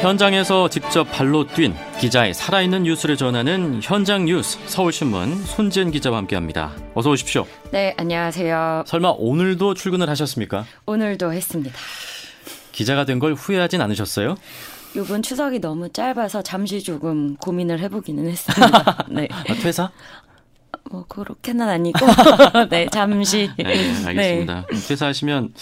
현장에서 직접 발로 뛴 기자의 살아있는 뉴스를 전하는 현장 뉴스 서울신문 손지은 기자와 함께합니다. 어서 오십시오. 네, 안녕하세요. 설마 오늘도 출근을 하셨습니까? 오늘도 했습니다. 기자가 된 걸 후회하진 않으셨어요? 요번 추석이 너무 짧아서 잠시 조금 고민을 해보기는 했습니다. 네. 아, 퇴사? 뭐 그렇게는 아니고 네 잠시 네, 알겠습니다. 네. 퇴사하시면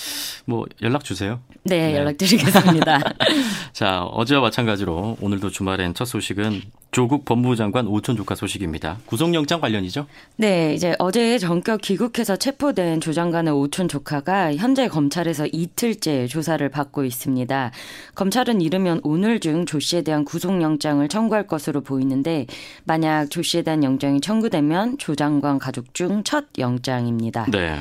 뭐 연락 주세요. 네, 네. 연락 드리겠습니다. 자 어제와 마찬가지로 오늘도 주말엔 첫 소식은 조국 법무부 장관 오촌 조카 소식입니다. 구속영장 관련이죠? 네, 이제 어제 전격 귀국해서 체포된 조 장관의 오촌 조카가 현재 검찰에서 이틀째 조사를 받고 있습니다. 검찰은 이르면 오늘 중 조 씨에 대한 구속영장을 청구할 것으로 보이는데 만약 조 씨에 대한 영장이 청구되면 조 장관 가족 중 첫 영장입니다. 네.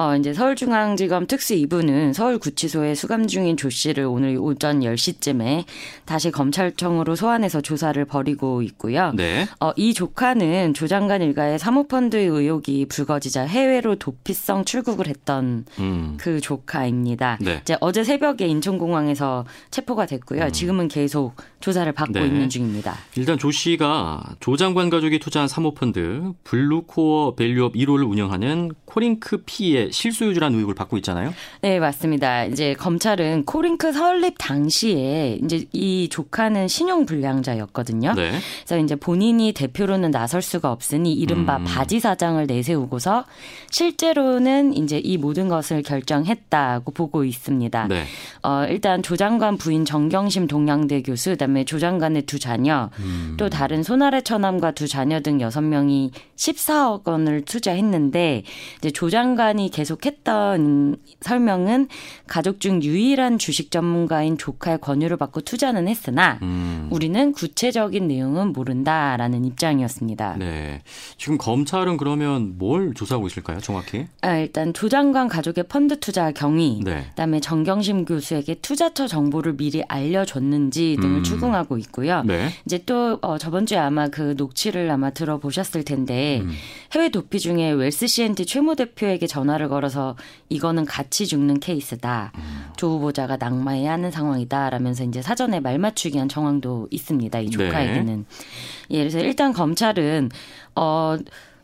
어, 이제 서울중앙지검 특수 2부는 서울구치소에 수감 중인 조 씨를 오늘 오전 10시쯤에 다시 검찰청으로 소환해서 조사를 벌이고 있고요. 네. 어, 이 조카는 조 장관 일가의 사모펀드 의혹이 불거지자 해외로 도피성 출국을 했던 음. 그 조카입니다. 네. 이제 어제 새벽에 인천공항에서 체포가 됐고요. 음. 지금은 계속 조사를 받고 네. 있는 중입니다. 일단 조 씨가 조 장관 가족이 투자한 사모펀드 블루코어 밸류업 1호를 운영하는 코링크 PE의 실소유주라는 의혹을 받고 있잖아요. 네, 맞습니다. 이제 검찰은 코링크 설립 당시에 이제 이 조카는 신용 불량자였거든요. 네. 그래서 이제 본인이 대표로는 나설 수가 없으니 이른바 음. 바지 사장을 내세우고서 실제로는 이제 이 모든 것을 결정했다고 보고 있습니다. 네. 어, 일단 조 장관 부인 정경심 동양대 교수, 그다음에 조 장관의 두 자녀, 음. 또 다른 손아래 처남과 두 자녀 등 여섯 명이 14억 원을 투자했는데 이제 조 장관이 계속했던 설명은 가족 중 유일한 주식 전문가인 조카의 권유를 받고 투자는 했으나 음. 우리는 구체적인 내용은 모른다라는 입장이었습니다. 네. 지금 검찰은 그러면 뭘 조사하고 있을까요, 정확히? 아, 일단 조 장관 가족의 펀드 투자 경위, 네. 그다음에 정경심 교수 에게 투자처 정보를 미리 알려줬는지 등을 음. 추궁하고 있고요. 네. 이제 또 어, 저번 주에 아마 그 녹취를 아마 들어보셨을 텐데 음. 해외 도피 중에 웰스 CNT 최모 대표에게 전화를 걸어서 이거는 같이 죽는 케이스다. 음. 조 후보자가 낙마해야 하는 상황이다 라면서 이제 사전에 말 맞추기 한 정황도 있습니다. 이 조카에게는. 네. 예, 그래서 일단 검찰은 어.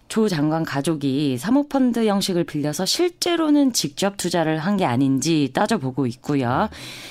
조 장관 가족이 사모펀드 형식을 빌려서 실제로는 직접 투자를 한 게 아닌지 따져보고 있고요.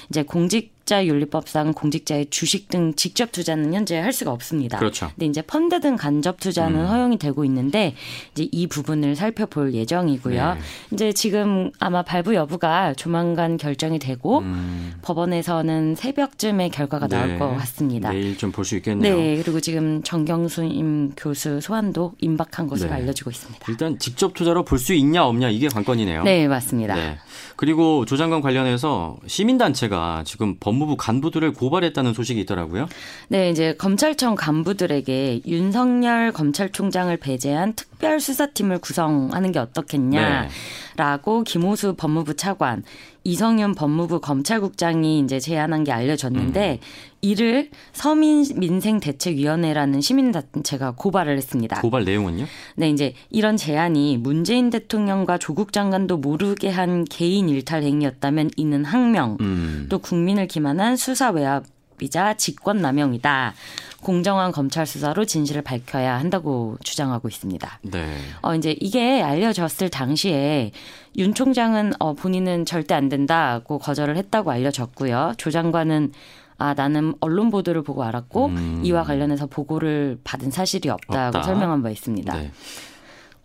이제 공직 공직자윤리법상 공직자의 주식 등 직접 투자는 현재 할 수가 없습니다. 그렇죠. 근데 이제 펀드 등 간접 투자는 음. 허용이 되고 있는데 이제 이 부분을 살펴볼 예정이고요. 네. 이제 지금 아마 발부 여부가 조만간 결정이 되고 음. 법원에서는 새벽쯤에 결과가 나올 네. 것 같습니다. 내일 좀 볼 수 있겠네요. 네, 그리고 지금 정경수임 교수 소환도 임박한 것으로 네. 알려지고 있습니다. 일단 직접 투자로 볼 수 있냐 없냐 이게 관건이네요. 네, 맞습니다. 네. 그리고 조 장관 관련해서 시민단체가 지금 법 무부 간부들을 고발했다는 소식이 있더라고요. 네, 이제 검찰청 간부들에게 윤석열 검찰총장을 배제한 특별 수사팀을 구성하는 게 어떻겠냐라고 네. 김호수 법무부 차관, 이성윤 법무부 검찰국장이 이제 제안한 게 알려졌는데 음. 이를 서민민생대책위원회라는 시민단체가 고발을 했습니다. 고발 내용은요? 네, 이제 이런 제안이 문재인 대통령과 조국 장관도 모르게 한 개인 일탈 행위였다면 이는 항명, 음. 또 국민을 기만한 수사 외압 이자 직권 남용이다. 공정한 검찰 수사로 진실을 밝혀야 한다고 주장하고 있습니다. 네. 어 이제 이게 알려졌을 당시에 윤 총장은 어 본인은 절대 안 된다고 거절을 했다고 알려졌고요. 조 장관은 아 나는 언론 보도를 보고 알았고 음. 이와 관련해서 보고를 받은 사실이 없다고 없다. 설명한 바 있습니다. 네.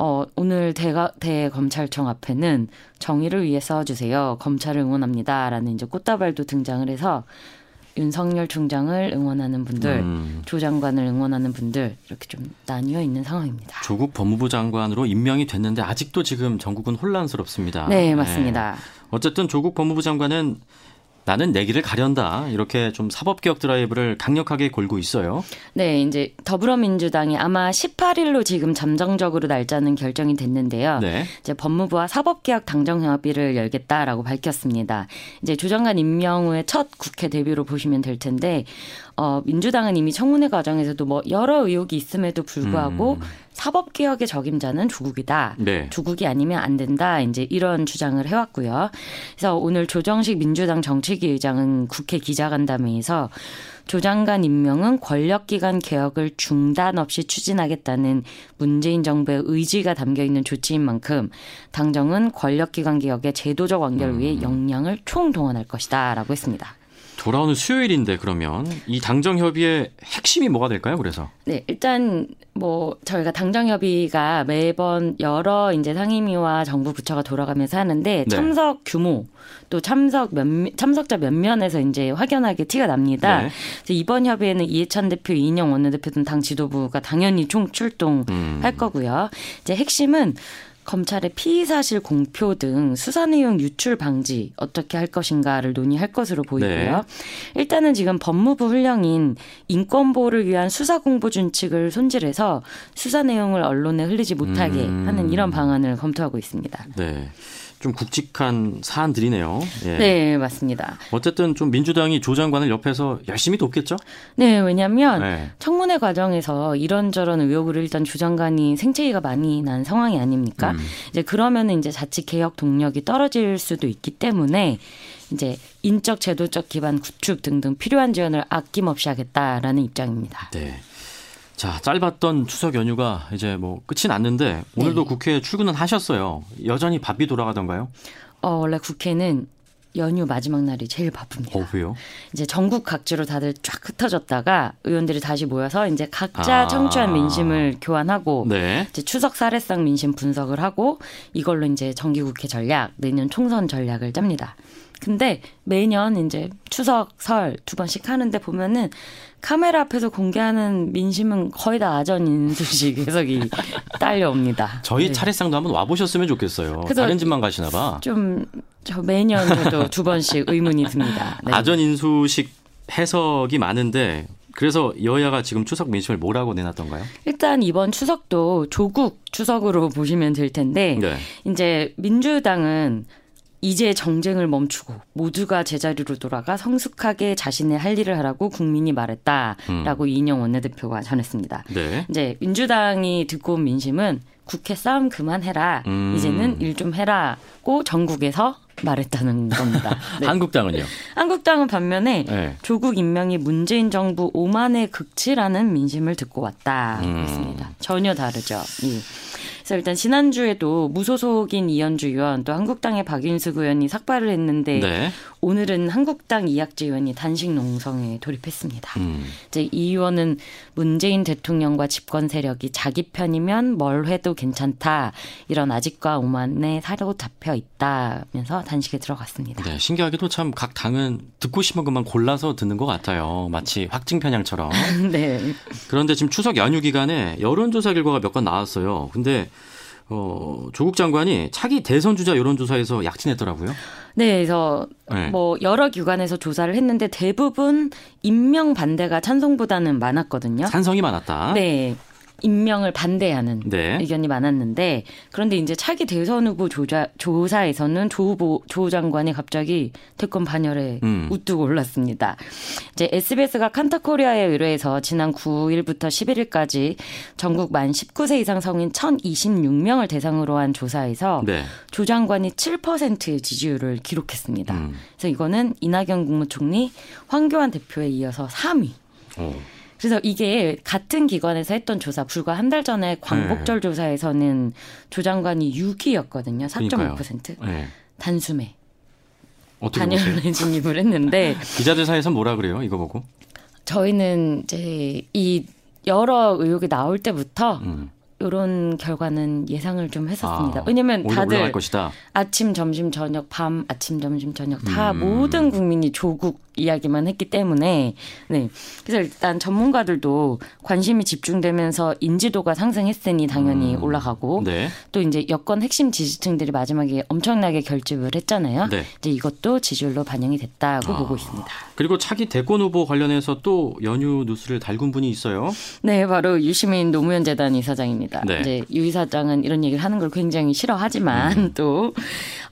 어, 오늘 대가, 대검찰청 앞에는 정의를 위해 써주세요. 검찰을 응원합니다 라는 이제 꽃다발도 등장을 해서 윤석열 총장을 응원하는 분들, 음. 조 장관을 응원하는 분들 이렇게 좀 나뉘어 있는 상황입니다. 조국 법무부 장관으로 임명이 됐는데 아직도 지금 전국은 혼란스럽습니다. 네, 맞습니다. 네. 어쨌든 조국 법무부 장관은 나는 내 길을 가련다. 이렇게 좀 사법개혁 드라이브를 강력하게 걸고 있어요. 네, 이제 더불어민주당이 아마 18일로 지금 잠정적으로 날짜는 결정이 됐는데요. 네. 이제 법무부와 사법개혁 당정 협의를 열겠다라고 밝혔습니다. 이제 조정관 임명 후에 첫 국회 데뷔로 보시면 될 텐데, 어, 민주당은 이미 청문회 과정에서도 뭐 여러 의혹이 있음에도 불구하고 음. 사법 개혁의 적임자는 조국이다. 네. 조국이 아니면 안 된다. 이제 이런 주장을 해왔고요. 그래서 오늘 조정식 민주당 정책위 의장은 국회 기자간담회에서 조 장관 임명은 권력기관 개혁을 중단 없이 추진하겠다는 문재인 정부의 의지가 담겨 있는 조치인 만큼 당정은 권력기관 개혁의 제도적 완결을 위해 음. 역량을 총동원할 것이다라고 했습니다. 돌아오는 수요일인데 그러면 이 당정 협의의 핵심이 뭐가 될까요? 그래서 네 일단 뭐 저희가 당정 협의가 매번 여러 이제 상임위와 정부 부처가 돌아가면서 하는데 네. 참석 규모 또 참석 몇 참석자 몇 면에서 이제 확연하게 티가 납니다. 네. 이번 협의에는 이해찬 대표, 이인영 원내대표 등 당 지도부가 당연히 총 출동할 음. 거고요. 이제 핵심은 검찰의 피의 사실 공표 등 수사 내용 유출 방지 어떻게 할 것인가를 논의할 것으로 보이고요. 네. 일단은 지금 법무부 훈령인 인권 보호를 위한 수사 공보 준칙을 손질해서 수사 내용을 언론에 흘리지 못하게 음. 하는 이런 방안을 검토하고 있습니다. 네. 좀 굵직한 사안들이네요. 예. 네, 맞습니다. 어쨌든 좀 민주당이 조 장관을 옆에서 열심히 돕겠죠? 네, 왜냐하면 네. 청문회 과정에서 이런저런 의혹을 일단 조 장관이 생체기가 많이 난 상황이 아닙니까? 음. 이제 그러면은 이제 자칫 개혁 동력이 떨어질 수도 있기 때문에 이제 인적 제도적 기반 구축 등등 필요한 지원을 아낌없이 하겠다라는 입장입니다. 네. 자, 짧았던 추석 연휴가 이제 뭐 끝이 났는데 오늘도 네. 국회에 출근은 하셨어요. 여전히 바삐 돌아가던가요? 어, 원래 국회는 연휴 마지막 날이 제일 바쁩니다. 어, 왜요? 이제 전국 각지로 다들 쫙 흩어졌다가 의원들이 다시 모여서 이제 각자 아. 청취한 민심을 교환하고 네. 이제 추석 사례상 민심 분석을 하고 이걸로 이제 정기국회 전략, 내년 총선 전략을 짭니다. 근데 매년 이제 추석, 설 두 번씩 하는데 보면은 카메라 앞에서 공개하는 민심은 거의 다 아전 인수식 해석이 딸려옵니다. 저희 네. 차례상도 한번 와보셨으면 좋겠어요. 다른 집만 가시나 봐. 좀 저 매년 저도 두 번씩 의문이 듭니다. 네. 아전 인수식 해석이 많은데 그래서 여야가 지금 추석 민심을 뭐라고 내놨던가요? 일단 이번 추석도 조국 추석으로 보시면 될 텐데 네. 이제 민주당은 이제 정쟁을 멈추고 모두가 제자리로 돌아가 성숙하게 자신의 할 일을 하라고 국민이 말했다라고 음. 이인영 원내대표가 전했습니다. 네. 이제 민주당이 듣고 온 민심은 국회 싸움 그만해라. 음. 이제는 일 좀 해라고 전국에서 말했다는 겁니다. 네. 한국당은요? 한국당은 반면에 네. 조국 임명이 문재인 정부 오만의 극치라는 민심을 듣고 왔다. 음. 했습니다. 전혀 다르죠. 예. 그래서 일단 지난주에도 무소속인 이현주 의원 또 한국당의 박인숙 의원이 삭발을 했는데 네. 오늘은 한국당 이학재 의원이 단식 농성에 돌입했습니다. 음. 이제 이 의원은 문재인 대통령과 집권 세력이 자기 편이면 뭘 해도 괜찮다 이런 아직과 오만에 사로잡혀 있다면서 단식에 들어갔습니다. 네, 신기하게도 참 각 당은 듣고 싶은 것만 골라서 듣는 것 같아요. 마치 확증 편향처럼. 네. 그런데 지금 추석 연휴 기간에 여론조사 결과가 몇 건 나왔어요. 근데 어, 조국 장관이 차기 대선 주자 여론조사에서 약진했더라고요. 네, 그래서 네. 뭐 여러 기관에서 조사를 했는데 대부분 임명 반대가 찬성보다는 많았거든요. 찬성이 많았다. 네. 임명을 반대하는 네. 의견이 많았는데 그런데 이제 차기 대선 후보 조자, 조사에서는 조 후보 조 장관이 갑자기 대권 반열에 음. 우뚝 올랐습니다. 이제 SBS가 칸타코리아에 의뢰해서 지난 9일부터 11일까지 전국 만 19세 이상 성인 1,026명을 대상으로 한 조사에서 네. 조 장관이 7%의 지지율을 기록했습니다. 음. 그래서 이거는 이낙연 국무총리, 황교안 대표에 이어서 3위. 오. 그래서 이게 같은 기관에서 했던 조사 불과 한 달 전에 광복절 네. 조사에서는 조 장관이 6위였거든요. 4.5%. 네. 단숨에. 단연에 진입을 했는데 기자들 사이에서 뭐라 그래요? 이거 보고? 저희는 이제 이 여러 의혹이 나올 때부터 음. 이런 결과는 예상을 좀 했었습니다. 아, 왜냐면 다들 아침, 점심, 저녁, 밤, 아침, 점심, 저녁 다 음. 모든 국민이 조국 이야기만 했기 때문에 네. 그래서 일단 전문가들도 관심이 집중되면서 인지도가 상승했으니 당연히 음. 올라가고 네. 또 이제 여권 핵심 지지층들이 마지막에 엄청나게 결집을 했잖아요. 네. 이제 이것도 지지율로 반영이 됐다고 아. 보고 있습니다. 그리고 차기 대권 후보 관련해서 또 연휴 뉴스를 달군 분이 있어요. 네, 바로 유시민 노무현 재단 이사장입니다. 네. 이제 유 이사장은 이런 얘기를 하는 걸 굉장히 싫어하지만 음. 또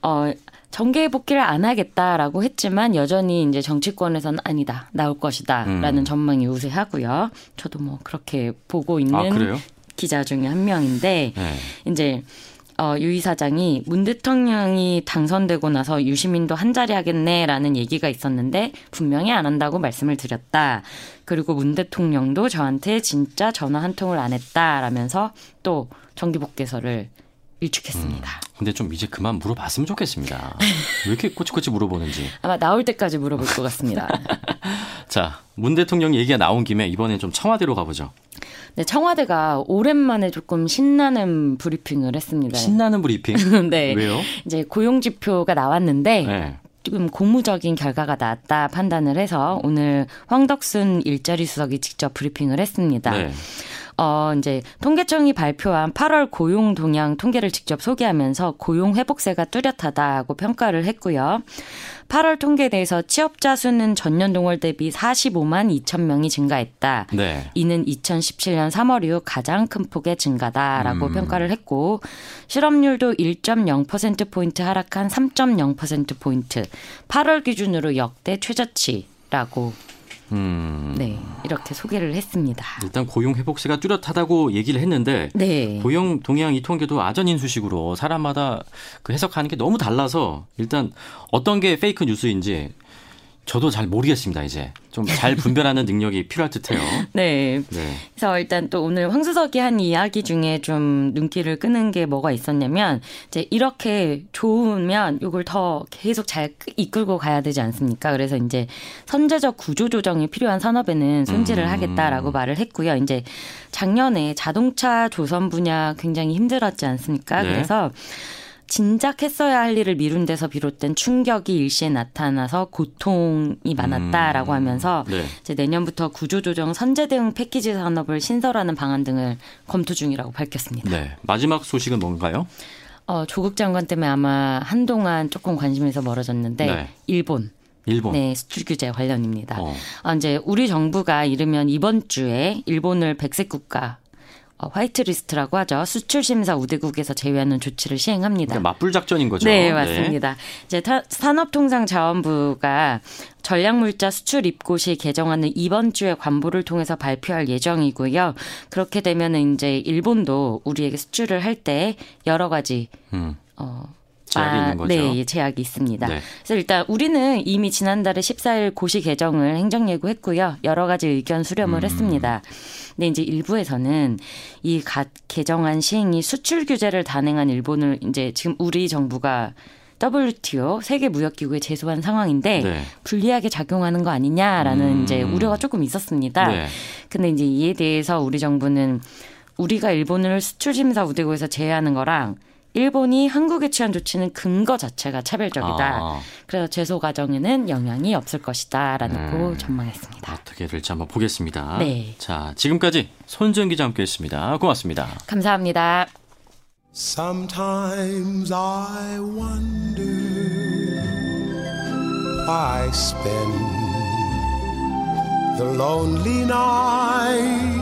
어. 정계 복귀를 안 하겠다라고 했지만 여전히 이제 정치권에서는 아니다 나올 것이다라는 음. 전망이 우세하고요. 저도 뭐 그렇게 보고 있는 아, 기자 중에 한 명인데 네. 이제 어, 유 이 사장이 문 대통령이 당선되고 나서 유시민도 한 자리 하겠네라는 얘기가 있었는데 분명히 안 한다고 말씀을 드렸다. 그리고 문 대통령도 저한테 진짜 전화 한 통을 안 했다라면서 또 정기복개서를 일축했습니다. 음, 근데 좀 이제 그만 물어봤으면 좋겠습니다. 왜 이렇게 꼬치꼬치 물어보는지. 아마 나올 때까지 물어볼 것 같습니다. 자, 문 대통령 얘기가 나온 김에 이번엔 좀 청와대로 가보죠. 네, 청와대가 오랜만에 조금 신나는 브리핑을 했습니다. 신나는 브리핑? 네. 왜요? 이제 고용 지표가 나왔는데 네. 조금 고무적인 결과가 나왔다 판단을 해서 오늘 황덕순 일자리 수석이 직접 브리핑을 했습니다. 네. 어, 이제 통계청이 발표한 8월 고용 동향 통계를 직접 소개하면서 고용 회복세가 뚜렷하다고 평가를 했고요. 8월 통계에 대해서 취업자 수는 전년 동월 대비 45만 2천 명이 증가했다. 네. 이는 2017년 3월 이후 가장 큰 폭의 증가다라고 음. 평가를 했고 실업률도 1.0% 포인트 하락한 3.0% 포인트. 8월 기준으로 역대 최저치라고 음. 네, 이렇게 소개를 했습니다. 일단 고용 회복세가 뚜렷하다고 얘기를 했는데 네. 고용 동향 이 통계도 아전 인수식으로 사람마다 그 해석하는 게 너무 달라서 일단 어떤 게 페이크 뉴스인지 저도 잘 모르겠습니다, 이제. 좀 잘 분별하는 능력이 필요할 듯해요. 네. 네. 그래서 일단 또 오늘 황수석이 한 이야기 중에 좀 눈길을 끄는 게 뭐가 있었냐면, 이제 이렇게 좋으면 이걸 더 계속 잘 이끌고 가야 되지 않습니까? 그래서 이제 선제적 구조 조정이 필요한 산업에는 손질을 음. 하겠다라고 말을 했고요. 이제 작년에 자동차 조선 분야 굉장히 힘들었지 않습니까? 네. 그래서 진작 했어야 할 일을 미룬 데서 비롯된 충격이 일시에 나타나서 고통이 많았다라고 음. 하면서 네. 이제 내년부터 구조조정 선제 대응 패키지 산업을 신설하는 방안 등을 검토 중이라고 밝혔습니다. 네. 마지막 소식은 뭔가요? 어, 조국 장관 때문에 아마 한동안 조금 관심에서 멀어졌는데 네. 일본 일본. 네, 수출 규제 관련입니다. 어. 아, 이제 우리 정부가 이르면 이번 주에 일본을 백색 국가 어, 화이트리스트라고 하죠. 수출 심사 우대국에서 제외하는 조치를 시행합니다. 그러니까 맞불 작전인 거죠. 네, 맞습니다. 네. 이제 산업통상자원부가 전략물자 수출 입고 시 개정안을 이번 주에 관보를 통해서 발표할 예정이고요. 그렇게 되면 이제 일본도 우리에게 수출을 할 때 여러 가지 음. 어 제약이 아, 있는 거죠. 네, 제약이 있습니다. 네. 그래서 일단 우리는 이미 지난달에 14일 고시 개정을 행정 예고했고요. 여러 가지 의견 수렴을 음. 했습니다. 근데 이제 일부에서는 이 가, 개정안 시행이 수출 규제를 단행한 일본을 이제 지금 우리 정부가 WTO 세계 무역 기구에 제소한 상황인데 네. 불리하게 작용하는 거 아니냐라는 음. 이제 우려가 조금 있었습니다. 네. 근데 이제 이에 대해서 우리 정부는 우리가 일본을 수출 심사 우대국에서 제외하는 거랑 일본이 한국에 취한 조치는 근거 자체가 차별적이다. 아. 그래서 제소 과정에는 영향이 없을 것이다라고 음. 전망했습니다. 어떻게 될지 한번 보겠습니다. 네. 자, 지금까지 손정 기자 함께했습니다. 고맙습니다. 감사합니다. Sometimes I wonder why I spend the lonely night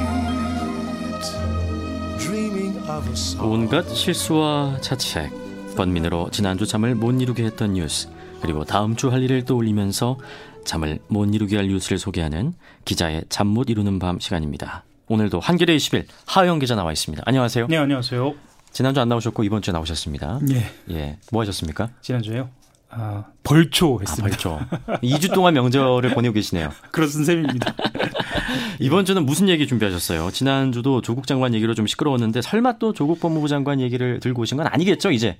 온갖 실수와 자책, 번민으로 지난주 잠을 못 이루게 했던 뉴스, 그리고 다음 주 할 일을 떠올리면서 잠을 못 이루게 할 뉴스를 소개하는 기자의 잠 못 이루는 밤 시간입니다. 오늘도 한겨레 20일 하영 기자 나와 있습니다. 안녕하세요. 네, 안녕하세요. 지난주 안 나오셨고 이번 주에 나오셨습니다. 예. 예. 뭐 하셨습니까? 지난주에요? 아, 벌초 했습니다. 아, 벌초. 2주 동안 명절을 보내고 계시네요. 그렇은 셈입니다. 이번 주는 무슨 얘기 준비하셨어요? 지난주도 조국 장관 얘기로 좀 시끄러웠는데 설마 또 조국 법무부 장관 얘기를 들고 오신 건 아니겠죠, 이제?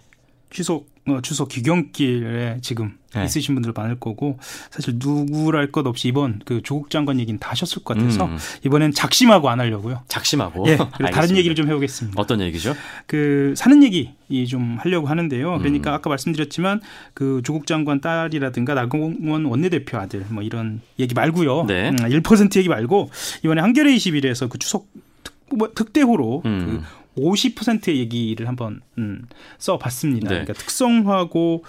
추석 어, 추석 귀경길에 지금 네. 있으신 분들 많을 거고 사실 누구랄 것 없이 이번 그 조국 장관 얘기는 다 하셨을 것 같아서 음. 이번엔 작심하고 안 하려고요. 작심하고. 예. 그리고 다른 얘기를 좀 해보겠습니다. 어떤 얘기죠? 그 사는 얘기 좀 하려고 하는데요. 그러니까 음. 아까 말씀드렸지만 그 조국 장관 딸이라든가 나경원 원내대표 아들 뭐 이런 얘기 말고요. 네. 음, 1% 얘기 말고 이번에 한겨레 21에서 그 추석 특, 뭐, 특대호로 음. 그 50%의 얘기를 한번 음, 써봤습니다. 네. 그러니까 특성화고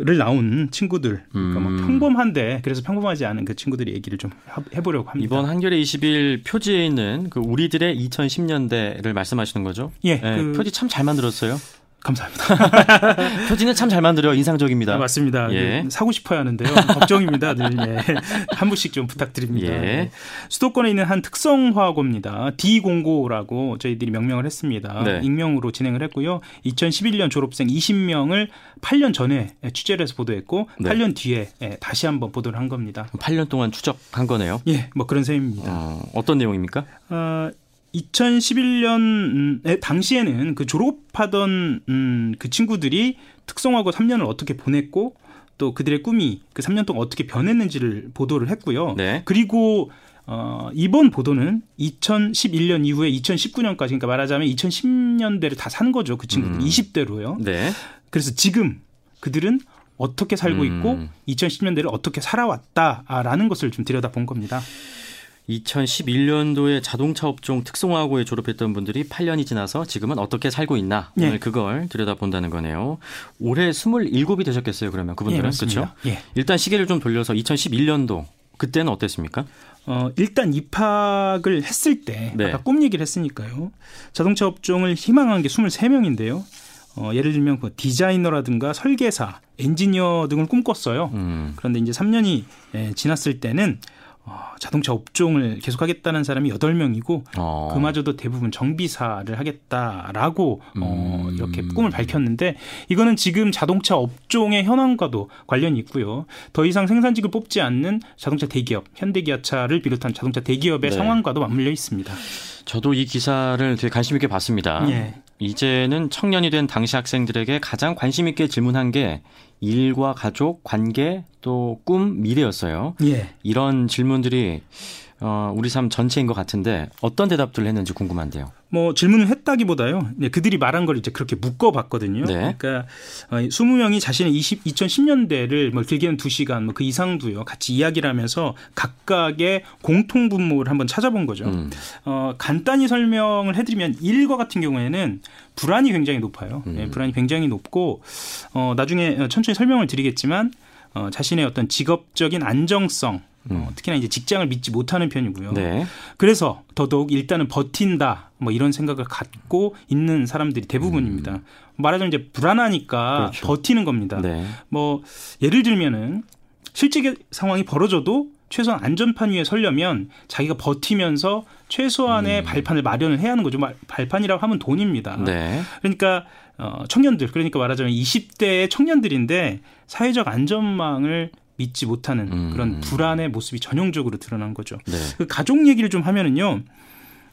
를 나온 친구들, 그러니까 뭐 음. 평범한데 그래서 평범하지 않은 그 친구들의 얘기를 좀 해보려고 합니다. 이번 한겨레 20일 표지에 있는 그 우리들의 2010년대를 말씀하시는 거죠? 예, 네, 그 표지 참 잘 만들었어요. 감사합니다. 표지는 참 잘 만들어요. 인상적입니다. 네, 맞습니다. 예. 네, 사고 싶어야 하는데요. 걱정입니다. 늘 예. 한 분씩 좀 부탁드립니다. 예. 네. 수도권에 있는 한 특성화고입니다. D 공고라고 저희들이 명명을 했습니다. 네. 익명으로 진행을 했고요. 2011년 졸업생 20명을 8년 전에 취재를 해서 보도했고 네. 8년 뒤에 예, 다시 한번 보도를 한 겁니다. 8년 동안 추적한 거네요. 예, 뭐 그런 셈입니다. 어, 어떤 내용입니까? 어, 2011년 당시에는 그 졸업하던 음, 그 친구들이 특성화고 3년을 어떻게 보냈고 또 그들의 꿈이 그 3년 동안 어떻게 변했는지를 보도를 했고요. 네. 그리고 어, 이번 보도는 2011년 이후에 2019년까지 그러니까 말하자면 2010년대를 다 산 거죠. 그 친구들 음. 20대로요. 네. 그래서 지금 그들은 어떻게 살고 있고 음. 2010년대를 어떻게 살아왔다라는 것을 좀 들여다본 겁니다. 2011년도에 자동차 업종 특성화고에 졸업했던 분들이 8년이 지나서 지금은 어떻게 살고 있나 오늘 네. 그걸 들여다본다는 거네요. 올해 27이 되셨겠어요 그러면 그분들은 예, 그렇죠? 예. 일단 시계를 좀 돌려서 2011년도 그때는 어땠습니까? 어, 일단 입학을 했을 때 네. 아까 꿈 얘기를 했으니까요. 자동차 업종을 희망한 게 23명인데요. 어, 예를 들면 그 디자이너라든가 설계사, 엔지니어 등을 꿈꿨어요. 음. 그런데 이제 3년이 예, 지났을 때는 어, 자동차 업종을 계속하겠다는 사람이 8명이고 어. 그마저도 대부분 정비사를 하겠다라고 어, 음. 이렇게 꿈을 밝혔는데 이거는 지금 자동차 업종의 현황과도 관련이 있고요. 더 이상 생산직을 뽑지 않는 자동차 대기업, 현대기아차를 비롯한 자동차 대기업의 네. 상황과도 맞물려 있습니다. 저도 이 기사를 되게 관심 있게 봤습니다. 예. 이제는 청년이 된 당시 학생들에게 가장 관심 있게 질문한 게 일과 가족, 관계, 또 꿈, 미래였어요. 예. 이런 질문들이 어, 우리 삶 전체인 것 같은데 어떤 대답들을 했는지 궁금한데요. 뭐 질문을 했다기보다요. 네, 그들이 말한 걸 이제 그렇게 묶어봤거든요. 네. 그러니까 어, 20명이 자신의 20, 2010년대를 뭐 길게는 2시간 뭐 그 이상도요. 같이 이야기를 하면서 각각의 공통 분모를 한번 찾아본 거죠. 음. 어, 간단히 설명을 해드리면 일과 같은 경우에는 불안이 굉장히 높아요. 음. 네, 불안이 굉장히 높고 어, 나중에 천천히 설명을 드리겠지만 어, 자신의 어떤 직업적인 안정성 어, 음. 특히나 이제 직장을 믿지 못하는 편이고요. 네. 그래서 더더욱 일단은 버틴다 뭐 이런 생각을 갖고 있는 사람들이 대부분입니다. 음. 말하자면 이제 불안하니까 그렇죠. 버티는 겁니다. 네. 뭐 예를 들면은 실제 상황이 벌어져도 최소한 안전판 위에 서려면 자기가 버티면서 최소한의 음. 발판을 마련을 해야 하는 거죠. 발판이라고 하면 돈입니다. 네. 그러니까 어, 청년들 그러니까 말하자면 20대의 청년들인데 사회적 안전망을 믿지 못하는 음. 그런 불안의 모습이 전형적으로 드러난 거죠. 네. 그 가족 얘기를 좀 하면은요.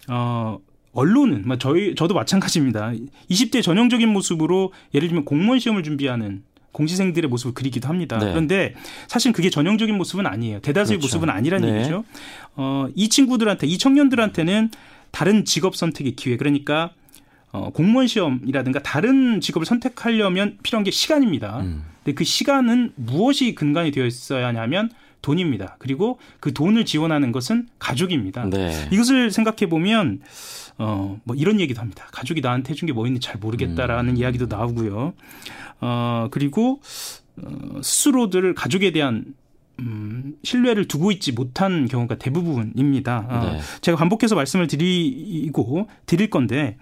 어 언론은 뭐 저희 저도 마찬가지입니다. 20대 전형적인 모습으로 예를 들면 공무원 시험을 준비하는 공시생들의 모습을 그리기도 합니다. 네. 그런데 사실 그게 전형적인 모습은 아니에요. 대다수의 그렇죠. 모습은 아니라는 네. 얘기죠. 어, 이 친구들한테, 이 청년들한테는 다른 직업 선택의 기회, 그러니까 어, 공무원 시험이라든가 다른 직업을 선택하려면 필요한 게 시간입니다. 음. 근데 그 시간은 무엇이 근간이 되어 있어야 하냐면 돈입니다. 그리고 그 돈을 지원하는 것은 가족입니다. 네. 이것을 생각해 보면 어, 뭐 이런 얘기도 합니다. 가족이 나한테 해준 게뭐 있는지 잘 모르겠다라는 음. 이야기도 나오고요. 어, 그리고 어, 스스로들 가족에 대한 음, 신뢰를 두고 있지 못한 경우가 대부분입니다. 어, 네. 제가 반복해서 말씀을 드리고 드릴 건데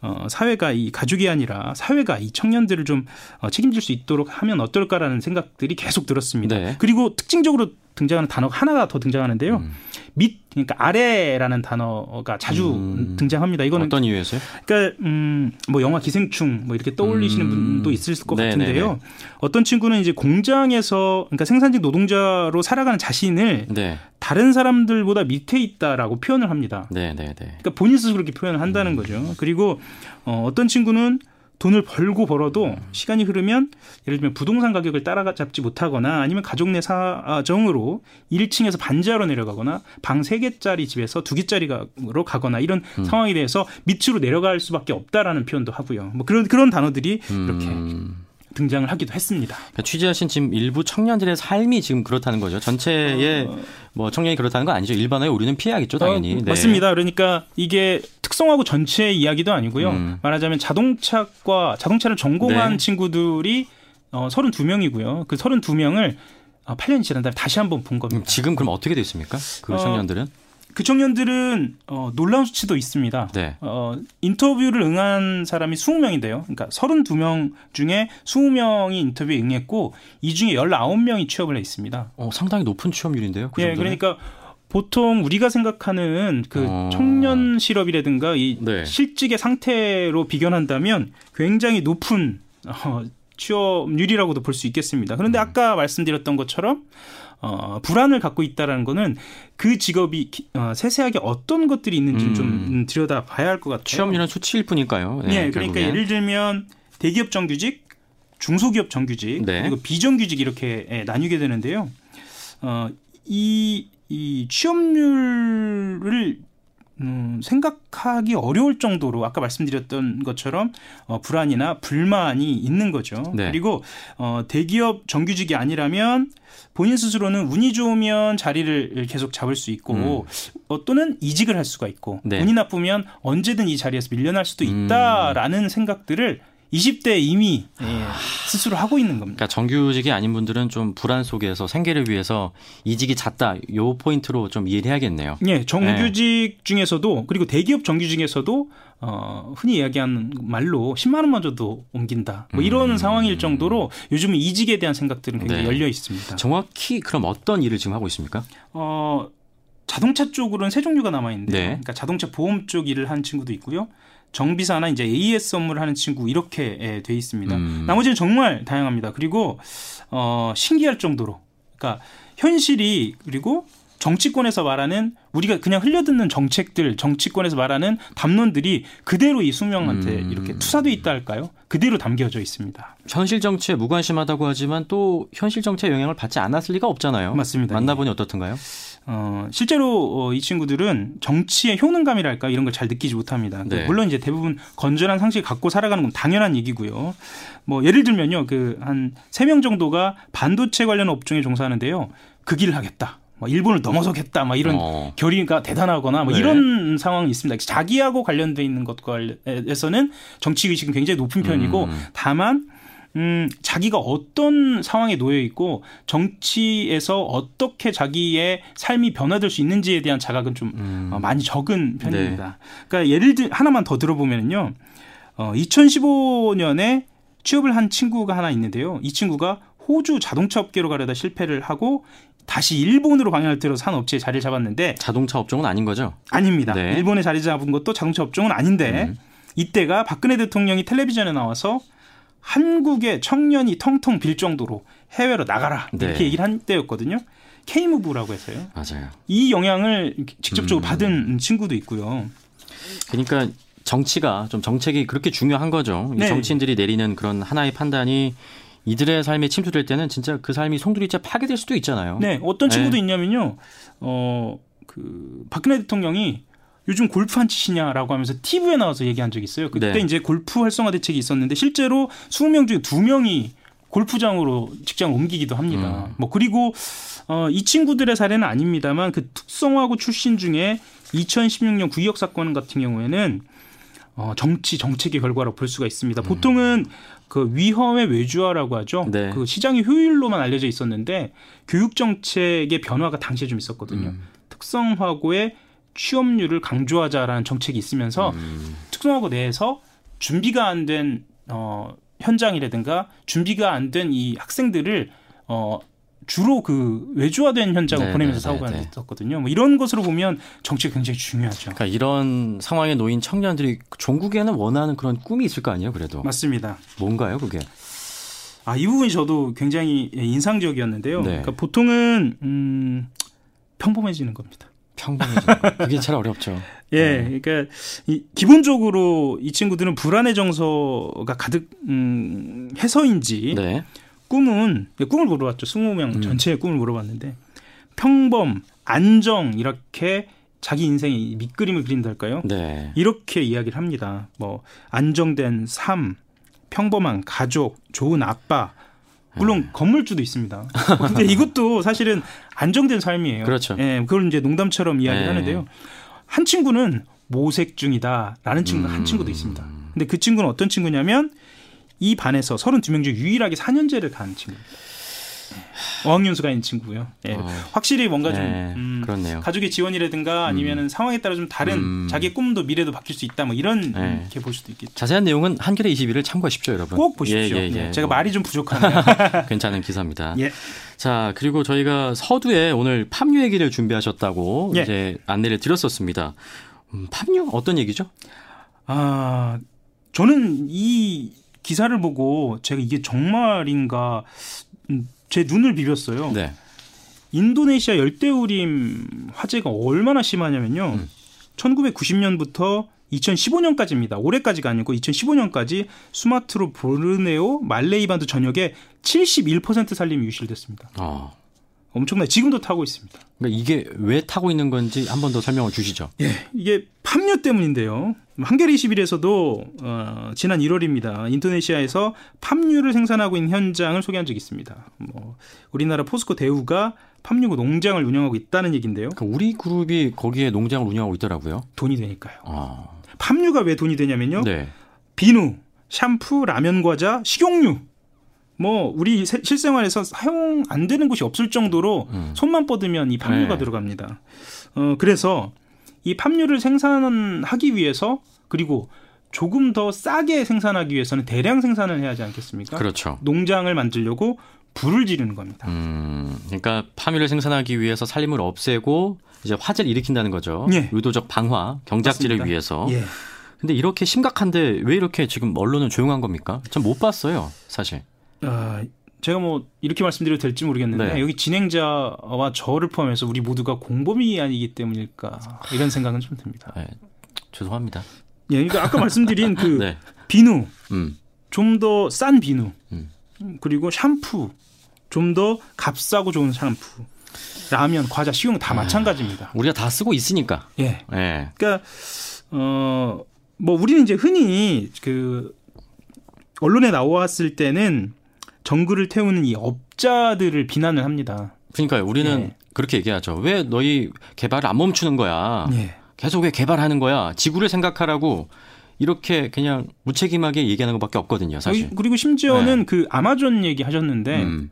어, 사회가 이 가족이 아니라 사회가 이 청년들을 좀 어, 책임질 수 있도록 하면 어떨까라는 생각들이 계속 들었습니다. 네. 그리고 특징적으로 등장하는 단어가 하나가 더 등장하는데요. 음. 밑 그러니까 아래라는 단어가 자주 음. 등장합니다. 이거는 어떤 이유에서요? 그러니까 음, 뭐 영화 기생충 뭐 이렇게 떠올리시는 음. 분도 있을 것 네네네. 같은데요. 어떤 친구는 이제 공장에서 그러니까 생산직 노동자로 살아가는 자신을 네. 다른 사람들보다 밑에 있다라고 표현을 합니다. 네네네. 그러니까 본인 스스로 그렇게 표현을 한다는 음. 거죠. 그리고 어, 어떤 친구는 돈을 벌고 벌어도 시간이 흐르면 예를 들면 부동산 가격을 따라잡지 못하거나 아니면 가족 내 사정으로 1층에서 반지하로 내려가거나 방 3개짜리 집에서 2개짜리로 가거나 이런 음. 상황에 대해서 밑으로 내려갈 수밖에 없다라는 표현도 하고요. 뭐 그런 그런 단어들이 이렇게 음. 등장을 하기도 했습니다. 그러니까 취재하신 지금 일부 청년들의 삶이 지금 그렇다는 거죠. 전체의 어... 뭐 청년이 그렇다는 건 아니죠. 일반화에 우리는 피해야겠죠, 당연히. 어, 네. 맞습니다. 그러니까 이게 특성하고 전체의 이야기도 아니고요. 음. 말하자면 자동차과 자동차를 전공한 네. 친구들이 어, 32명이고요. 그 32명을 8년이 어, 지난 다음에 다시 한번 본 겁니다. 지금 그럼 어떻게 됐습니까? 그 어, 청년들은? 그 청년들은 어, 놀라운 수치도 있습니다. 네. 어, 인터뷰를 응한 사람이 20명인데요. 그러니까 32명 중에 20명이 인터뷰에 응했고 이 중에 19명이 취업을 해 있습니다. 어, 상당히 높은 취업률인데요. 그 예, 그러니까 보통 우리가 생각하는 그 어... 청년 실업이라든가 이 네. 실직의 상태로 비견한다면 굉장히 높은 어, 취업률이라고도 볼 수 있겠습니다. 그런데 음. 아까 말씀드렸던 것처럼 어, 불안을 갖고 있다라는 거는 그 직업이 어, 세세하게 어떤 것들이 있는지 음. 좀 들여다 봐야 할 것 같아요. 취업률은 수치일 뿐일까요? 네, 네 그러니까 예를 들면 대기업 정규직, 중소기업 정규직, 네. 그리고 비정규직 이렇게 예, 나뉘게 되는데요. 어, 이, 이 취업률을 음, 생각하기 어려울 정도로 아까 말씀드렸던 것처럼 어, 불안이나 불만이 있는 거죠. 네. 그리고 어, 대기업 정규직이 아니라면 본인 스스로는 운이 좋으면 자리를 계속 잡을 수 있고 음. 어, 또는 이직을 할 수가 있고 네. 운이 나쁘면 언제든 이 자리에서 밀려날 수도 음. 있다라는 음. 생각들을 20대 이미 예, 스스로 하고 있는 겁니다. 그러니까 정규직이 아닌 분들은 좀 불안 속에서 생계를 위해서 이직이 잦다. 요 포인트로 좀 이해를 해야겠네요. 예, 정규직 예. 중에서도 그리고 대기업 정규직 중에서도 어, 흔히 이야기하는 말로 10만 원만 줘도 옮긴다. 뭐 이런 음. 상황일 정도로 요즘 이직에 대한 생각들은 굉장히 네. 열려 있습니다. 정확히 그럼 어떤 일을 지금 하고 있습니까? 어, 자동차 쪽으로는 세 종류가 남아 있는데, 네. 그러니까 자동차 보험 쪽 일을 한 친구도 있고요. 정비사나 이제 AS 업무를 하는 친구 이렇게 예, 돼 있습니다. 음. 나머지는 정말 다양합니다. 그리고 어 신기할 정도로 그러니까 현실이 그리고 정치권에서 말하는 우리가 그냥 흘려듣는 정책들, 정치권에서 말하는 담론들이 그대로 이 수명한테 음. 이렇게 투사돼 있다 할까요? 그대로 담겨져 있습니다. 현실 정치에 무관심하다고 하지만 또 현실 정치의 영향을 받지 않았을 리가 없잖아요. 맞습니다. 만나보니 예. 어떻던가요? 어, 실제로 어, 이 친구들은 정치의 효능감이랄까 이런 걸 잘 느끼지 못합니다. 그 네. 물론 이제 대부분 건전한 상식을 갖고 살아가는 건 당연한 얘기고요. 뭐 예를 들면요, 그 한 세 명 정도가 반도체 관련 업종에 종사하는데요. 그 길을 하겠다. 뭐 일본을 넘어서겠다, 막 이런 어. 결의가 대단하거나 뭐 네. 이런 상황이 있습니다. 자기하고 관련돼 있는 것과에서는 정치 의식은 굉장히 높은 편이고 음. 다만 음, 자기가 어떤 상황에 놓여 있고 정치에서 어떻게 자기의 삶이 변화될 수 있는지에 대한 자각은 좀 음. 어, 많이 적은 편입니다. 네. 그러니까 예를 들 하나만 더 들어보면요. 어, 2015년에 취업을 한 친구가 하나 있는데요. 이 친구가 호주 자동차 업계로 가려다 실패를 하고 다시 일본으로 방향을 틀어서 산 업체에 자리를 잡았는데 자동차 업종은 아닌 거죠? 아닙니다. 네. 일본에 자리 잡은 것도 자동차 업종은 아닌데 음. 이때가 박근혜 대통령이 텔레비전에 나와서 한국의 청년이 텅텅 빌 정도로 해외로 나가라 이렇게 네. 얘기를 한 때였거든요. K무브라고 해서요. 맞아요. 이 영향을 직접적으로 음. 받은 친구도 있고요. 그러니까 정치가 좀 정책이 그렇게 중요한 거죠. 네. 정치인들이 내리는 그런 하나의 판단이 이들의 삶에 침투될 때는 진짜 그 삶이 송두리째 파괴될 수도 있잖아요. 네, 어떤 친구도 네. 있냐면요. 어, 그 박근혜 대통령이 요즘 골프 안 치시냐라고 하면서 TV에 나와서 얘기한 적이 있어요. 그때 네. 이제 골프 활성화 대책이 있었는데 실제로 20명 중에 2명이 골프장으로 직장 옮기기도 합니다. 음. 뭐 그리고 어, 이 친구들의 사례는 아닙니다만 그 특성화고 출신 중에 2016년 구의역 사건 같은 경우에는 어, 정치 정책의 결과로 볼 수가 있습니다. 음. 보통은 그 위험의 외주화라고 하죠. 네. 그 시장의 효율로만 알려져 있었는데 교육 정책의 변화가 당시에 좀 있었거든요. 음. 특성화고의 취업률을 강조하자라는 정책이 있으면서 음. 특성화고 내에서 준비가 안 된 어, 현장이라든가 준비가 안 된 이 학생들을 어, 주로 그 외주화된 현장을 네, 보내면서 네, 사고가 네, 네. 있었거든요. 뭐 이런 것으로 보면 정치가 굉장히 중요하죠. 그러니까 이런 상황에 놓인 청년들이 종국에는 원하는 그런 꿈이 있을 거 아니에요, 그래도. 맞습니다. 뭔가요, 그게? 아, 이 부분이 저도 굉장히 인상적이었는데요. 네. 그러니까 보통은 음, 평범해지는 겁니다. 평범해지는 거. 그게 제일 어렵죠. 예, 네. 그러니까 이, 기본적으로 이 친구들은 불안의 정서가 가득 음, 해서인지 네. 꿈은 꿈을 물어봤죠. 20명 음. 전체의 꿈을 물어봤는데 평범, 안정 이렇게 자기 인생의 밑그림을 그린달까요? 네. 이렇게 이야기를 합니다. 뭐 안정된 삶, 평범한 가족, 좋은 아빠, 물론 네. 건물주도 있습니다. 근데 이것도 사실은 안정된 삶이에요. 그렇죠. 예, 그걸 이제 농담처럼 이야기를 네. 하는데요. 한 친구는 모색 중이다라는 친구가 음. 한 친구도 있습니다. 근데 그 친구는 어떤 친구냐면 이 반에서 32명 중 유일하게 4년제를 간 친구입니다. 어학연수가 있는 친구고요. 예. 어. 확실히 뭔가 좀 네, 음, 그렇네요. 가족의 지원이라든가 아니면 음. 상황에 따라 좀 다른 음. 자기 꿈도 미래도 바뀔 수 있다. 뭐 이런 네. 게볼 수도 있겠죠. 자세한 내용은 한겨레 21을 참고하십시오, 여러분. 꼭 보십시오. 예, 예, 예. 네. 제가 뭐. 말이 좀 부족하네요. 괜찮은 기사입니다. 예. 자 그리고 저희가 서두에 오늘 팝류 얘기를 준비하셨다고 예. 이제 안내를 드렸었습니다. 음, 팝류 어떤 얘기죠? 아 저는 이 기사를 보고 제가 이게 정말인가 음, 제 눈을 비볐어요. 네. 인도네시아 열대우림 화재가 얼마나 심하냐면요. 음. 1990년부터 2015년까지입니다. 올해까지가 아니고 2015년까지 수마트로 보르네오 말레이 반도 전역에 71% 살림이 유실됐습니다. 아. 엄청나게 지금도 타고 있습니다. 그러니까 이게 왜 타고 있는 건지 한 번 더 설명을 주시죠. 예, 이게 팜류 때문인데요. 한겨레 21에서도 어, 지난 1월입니다. 인도네시아에서 팜류를 생산하고 있는 현장을 소개한 적이 있습니다. 뭐 우리나라 포스코 대우가 팜류 농장을 운영하고 있다는 얘기인데요. 그러니까 우리 그룹이 거기에 농장을 운영하고 있더라고요. 돈이 되니까요. 아. 팜류가 왜 돈이 되냐면요. 네. 비누, 샴푸, 라면 과자, 식용유 뭐 우리 실생활에서 사용 안 되는 곳이 없을 정도로 음. 손만 뻗으면 이 팜유가 네. 들어갑니다. 어 그래서 이 팜유를 생산하기 위해서 그리고 조금 더 싸게 생산하기 위해서는 대량 생산을 해야 하지 않겠습니까? 그렇죠. 농장을 만들려고 불을 지르는 겁니다. 음, 그러니까 팜유를 생산하기 위해서 살림을 없애고 이제 화재를 일으킨다는 거죠. 예. 의도적 방화, 경작지를 맞습니다. 위해서. 예. 근데 이렇게 심각한데 왜 이렇게 지금 언론은 조용한 겁니까? 전 못 봤어요, 사실. 아, 제가 뭐 이렇게 말씀드려도 될지 모르겠는데 네. 여기 진행자와 저를 포함해서 우리 모두가 공범이 아니기 때문일까 이런 생각은 좀 듭니다. 네, 죄송합니다. 예, 그러니까 아까 말씀드린 그 네. 비누, 음. 좀더 싼 비누, 음. 그리고 샴푸, 좀 더 값싸고 좋은 샴푸, 라면, 과자, 식용 다 아, 마찬가지입니다. 우리가 다 쓰고 있으니까. 예. 예. 그러니까 어 뭐 우리는 이제 흔히 그 언론에 나왔을 때는 정글을 태우는 이 업자들을 비난을 합니다. 그러니까요. 우리는 예. 그렇게 얘기하죠. 왜 너희 개발을 안 멈추는 거야? 예. 계속 왜 개발하는 거야? 지구를 생각하라고 이렇게 그냥 무책임하게 얘기하는 것밖에 없거든요, 사실. 그리고 심지어는 네. 그 아마존 얘기 하셨는데 음.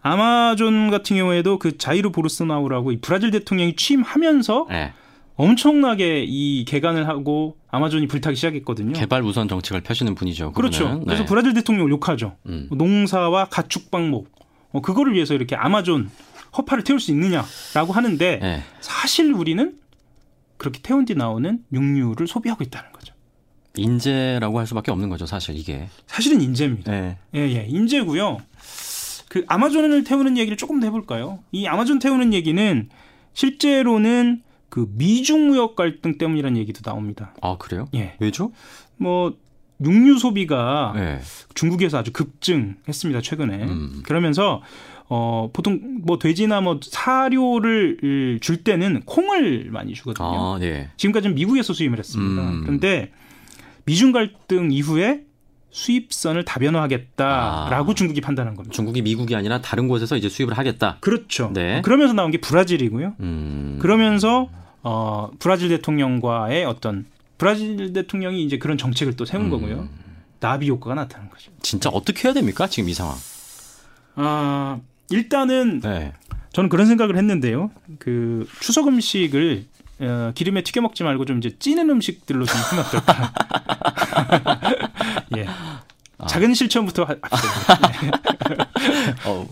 아마존 같은 경우에도 그 자이르 보르스나우라고 이 브라질 대통령이 취임하면서 네. 엄청나게 이 개간을 하고 아마존이 불타기 시작했거든요. 개발 우선 정책을 펴시는 분이죠. 그분은. 그렇죠. 그래서 네. 브라질 대통령을 욕하죠. 음. 농사와 가축 방목 어, 그거를 위해서 이렇게 아마존 허파를 태울 수 있느냐라고 하는데 네. 사실 우리는 그렇게 태운 뒤 나오는 육류를 소비하고 있다는 거죠. 인재라고 할 수밖에 없는 거죠, 사실 이게. 사실은 인재입니다. 네. 예, 예, 인재고요. 그 아마존을 태우는 얘기를 조금 더 해볼까요? 이 아마존 태우는 얘기는 실제로는 그 미중 무역 갈등 때문이라는 얘기도 나옵니다. 아 그래요? 예. 왜죠? 뭐 육류 소비가 네. 중국에서 아주 급증했습니다 최근에. 음. 그러면서 어 보통 뭐 돼지나 뭐 사료를 줄 때는 콩을 많이 주거든요. 아, 네. 지금까지는 미국에서 수입을 했습니다. 음. 그런데 미중 갈등 이후에 수입선을 다변화하겠다라고 아, 중국이 판단한 겁니다. 중국이 미국이 아니라 다른 곳에서 이제 수입을 하겠다. 그렇죠. 네. 그러면서 나온 게 브라질이고요. 음. 그러면서 어, 브라질 대통령과의 어떤 브라질 대통령이 이제 그런 정책을 또 세운 음. 거고요. 나비 효과가 나타난 거죠. 진짜 어떻게 해야 됩니까? 지금 이 상황. 아, 일단은 네. 저는 그런 생각을 했는데요. 그 추석 음식을 어, 기름에 튀겨 먹지 말고 좀 이제 찌는 음식들로 좀 하면 어떨까. 예. 아. 작은 실천부터 합시다. 네. 어,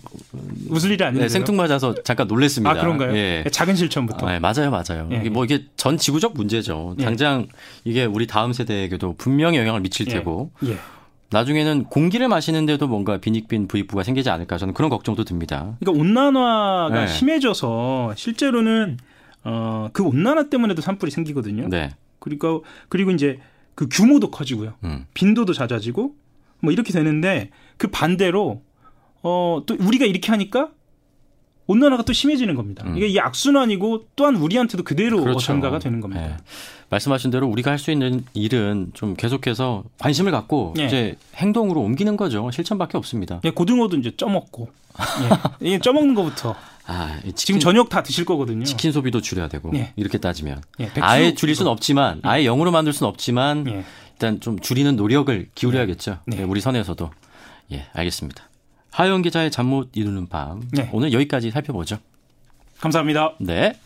웃을 일이 아닌데 네, 생뚱맞아서 잠깐 놀랬습니다. 아 그런가요? 예. 작은 실천부터. 아, 네, 맞아요, 맞아요. 예. 뭐 이게 전 지구적 문제죠. 예. 당장 이게 우리 다음 세대에게도 분명히 영향을 미칠 예. 테고. 예. 나중에는 공기를 마시는데도 뭔가 빈익빈 부익부가 생기지 않을까 저는 그런 걱정도 듭니다. 그러니까 온난화가 네. 심해져서 실제로는 어, 그 온난화 때문에도 산불이 생기거든요. 네. 그리고 그리고 이제 그 규모도 커지고요. 음. 빈도도 잦아지고 뭐 이렇게 되는데 그 반대로 어 또 우리가 이렇게 하니까 온난화가 또 심해지는 겁니다. 음. 이게 이 악순환이고 또한 우리한테도 그대로 그렇죠. 어장가가 되는 겁니다. 네. 말씀하신 대로 우리가 할 수 있는 일은 좀 계속해서 관심을 갖고 네. 이제 행동으로 옮기는 거죠. 실천밖에 없습니다. 예, 고등어도 이제 쪄먹고 예, 이게 쪄먹는 것부터 아, 치킨, 지금 저녁 다 드실 거거든요. 치킨 소비도 줄여야 되고 네. 이렇게 따지면 예, 아예 줄일 수는 없지만 예. 아예 영으로 만들 수는 없지만 예. 일단 좀 줄이는 노력을 기울여야겠죠. 네. 네. 우리 선에서도 예, 알겠습니다. 하영 기자의 잠 못 이루는 밤. 네. 오늘 여기까지 살펴보죠. 감사합니다. 네.